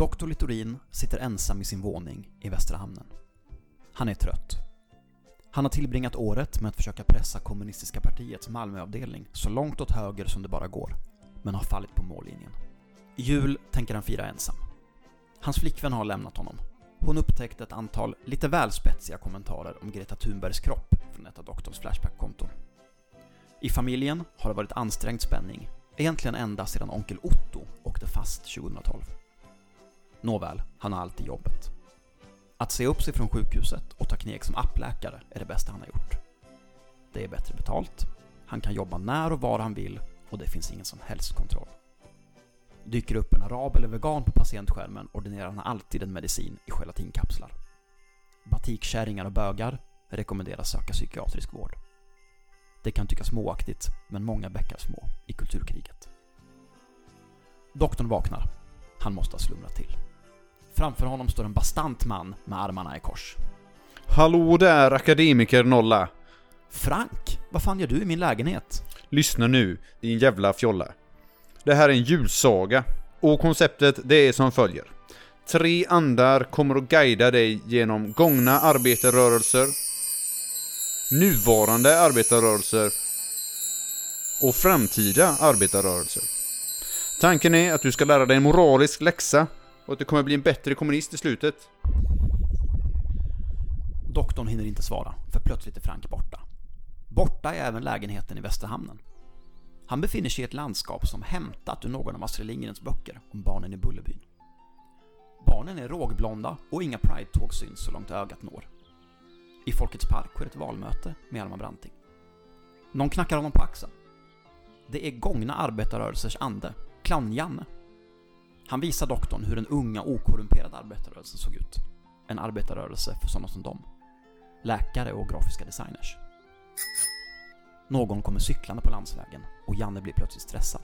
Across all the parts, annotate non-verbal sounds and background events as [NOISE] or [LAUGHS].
Doktor Littorin sitter ensam i sin våning i Västra Hamnen. Han är trött. Han har tillbringat året med att försöka pressa kommunistiska partiets Malmöavdelning så långt åt höger som det bara går, men har fallit på mållinjen. I jul tänker han fira ensam. Hans flickvän har lämnat honom. Hon upptäckte ett antal lite väl spetsiga kommentarer om Greta Thunbergs kropp från ett av doktorns Flashback-konton. I familjen har det varit ansträngd spänning, egentligen ända sedan onkel Otto åkte fast 2012. Nåväl, han har alltid jobbet. Att se upp sig från sjukhuset och ta kneg som appläkare är det bästa han har gjort. Det är bättre betalt, han kan jobba när och var han vill och det finns ingen som helst kontroll. Dyker upp en arab eller vegan på patientskärmen ordinerar han alltid en medicin i gelatinkapslar. Batikkärringar och bögar rekommenderas söka psykiatrisk vård. Det kan tyckas småaktigt, men många bäckar små i kulturkriget. Doktorn vaknar. Han måste ha slumrat till. Framför honom står en bastant man med armarna i kors. Hallå där, akademiker Nolla. Frank, vad fan gör du i min lägenhet? Lyssna nu, din jävla fjolla. Det här är en julsaga. Och konceptet, det är som följer. Tre andar kommer att guida dig genom gångna arbetarrörelser, nuvarande arbetarrörelser och framtida arbetarrörelser. Tanken är att du ska lära dig en moralisk läxa och att du kommer bli en bättre kommunist i slutet. Doktorn hinner inte svara, för plötsligt är Frank borta. Borta är även lägenheten i Västerhamnen. Han befinner sig i ett landskap som hämtat ur någon av Astrid Lindgrens böcker om barnen i Bullerbyn. Barnen är rågblonda och inga pridetåg syns så långt ögat når. I Folkets park sker ett valmöte med Hjalmar Branting. Någon knackar honom på axeln. Det är gångna arbetarrörelsers ande, Clown-Janne. Han visar doktorn hur den unga okorrumperade arbetarrörelsen såg ut. En arbetarrörelse för sådana som dem. Läkare och grafiska designers. Någon kommer cyklande på landsvägen och Janne blir plötsligt stressad.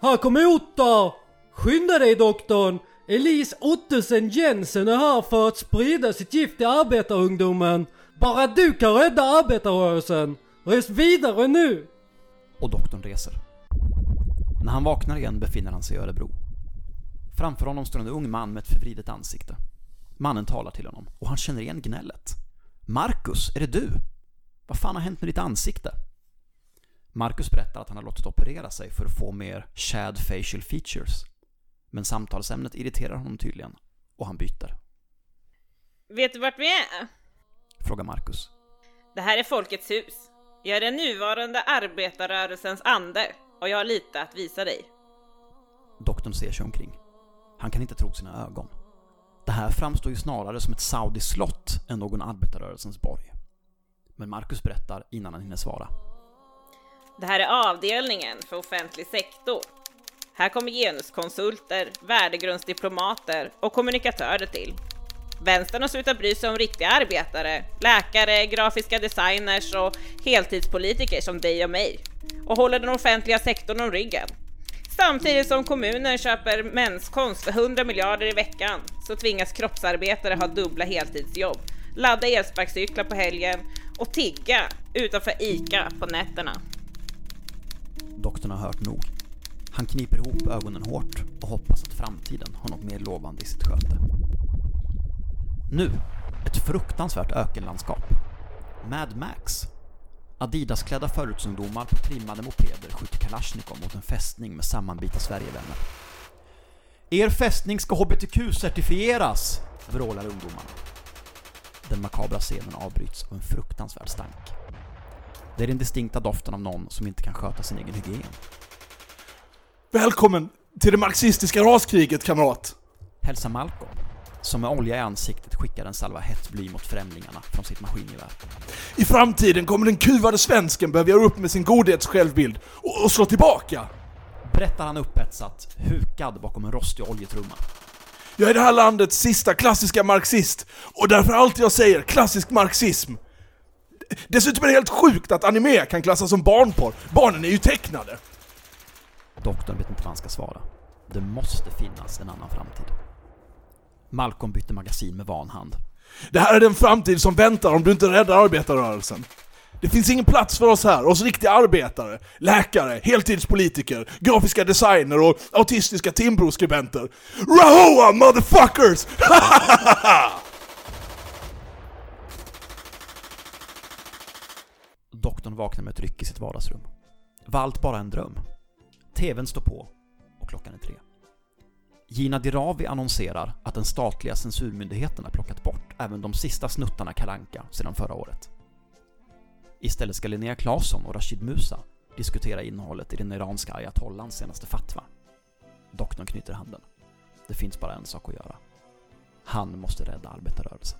Här kommer Otto! Skynda dig doktorn! Elise Ottesen Jensen är här för att sprida sitt gift till arbetarungdomen. Bara du kan rädda arbetarrörelsen. Res vidare nu! Och doktorn reser. När han vaknar igen befinner han sig i Örebro. Framför honom står en ung man med ett förvridet ansikte. Mannen talar till honom och han känner igen gnället. Marcus, är det du? Vad fan har hänt med ditt ansikte? Marcus berättar att han har låtit operera sig för att få mer shad facial features. Men samtalsämnet irriterar honom tydligen och han byter. Vet du vart vi är? Frågar Marcus. Det här är Folkets hus. Jag är den nuvarande arbetarrörelsens ande och jag har lite att visa dig. Doktorn ser sig omkring. Han kan inte tro sina ögon. Det här framstår ju snarare som ett saudiskt slott än någon arbetarrörelsens borg. Men Marcus berättar innan han hinner svara. Det här är avdelningen för offentlig sektor. Här kommer genuskonsulter, värdegrundsdiplomater och kommunikatörer till. Vänstern har slutat bry sig om riktiga arbetare, läkare, grafiska designers och heltidspolitiker som dig och mig och håller den offentliga sektorn om ryggen. Samtidigt som kommunen köper menskonst för 100 miljarder i veckan så tvingas kroppsarbetare ha dubbla heltidsjobb, ladda elsparkcyklar på helgen och tigga utanför ICA på nätterna. Doktorn har hört nog. Han kniper ihop ögonen hårt och hoppas att framtiden har något mer lovande i sitt sköte. Nu, ett fruktansvärt ökenlandskap. Mad Max. Adidasklädda förortsungdomar på trimmade mopeder skjuter Kalashnikov mot en fästning med sammanbitna Sverigevänner. Er fästning ska HBTQ-certifieras! vrålar ungdomarna. Den makabra scenen avbryts av en fruktansvärd stank. Det är den distinkta doften av någon som inte kan sköta sin egen hygien. Välkommen till det marxistiska raskriget, kamrat! Hälsar Malcolm, som med olja i ansiktet skickar en salva hett bly mot främlingarna från sitt maskingevär. I framtiden kommer den kuvade svensken behöva göra upp med sin godhetssjälvbild och, och slå tillbaka! Berättar han upphetsat, hukad bakom en rostig oljetrumma. Jag är det här landets sista klassiska marxist, och därför är allt jag säger klassisk marxism. Dessutom är det helt sjukt att anime kan klassas som barnporr. Barnen är ju tecknade. Doktorn vet inte vad han ska svara. Det måste finnas en annan framtid. Malcolm bytte magasin med van hand. Det här är den framtid som väntar om du inte räddar arbetarrörelsen. Det finns ingen plats för oss här, oss riktiga arbetare, läkare, heltidspolitiker, grafiska designer och autistiska Timbro-skribenter. Rahoa motherfuckers! [LAUGHS] Doktorn vaknar med ett ryck i sitt vardagsrum. Var allt bara en dröm? TVn står på och klockan är tre. Gina Dirawi annonserar att den statliga censurmyndigheten har plockat bort även de sista snuttarna Kalanka sedan förra året. Istället ska Linnea Claesson och Rashid Musa diskutera innehållet i den iranska ayatollans senaste fatwa. Doktorn knyter handen. Det finns bara en sak att göra. Han måste rädda arbetarrörelsen.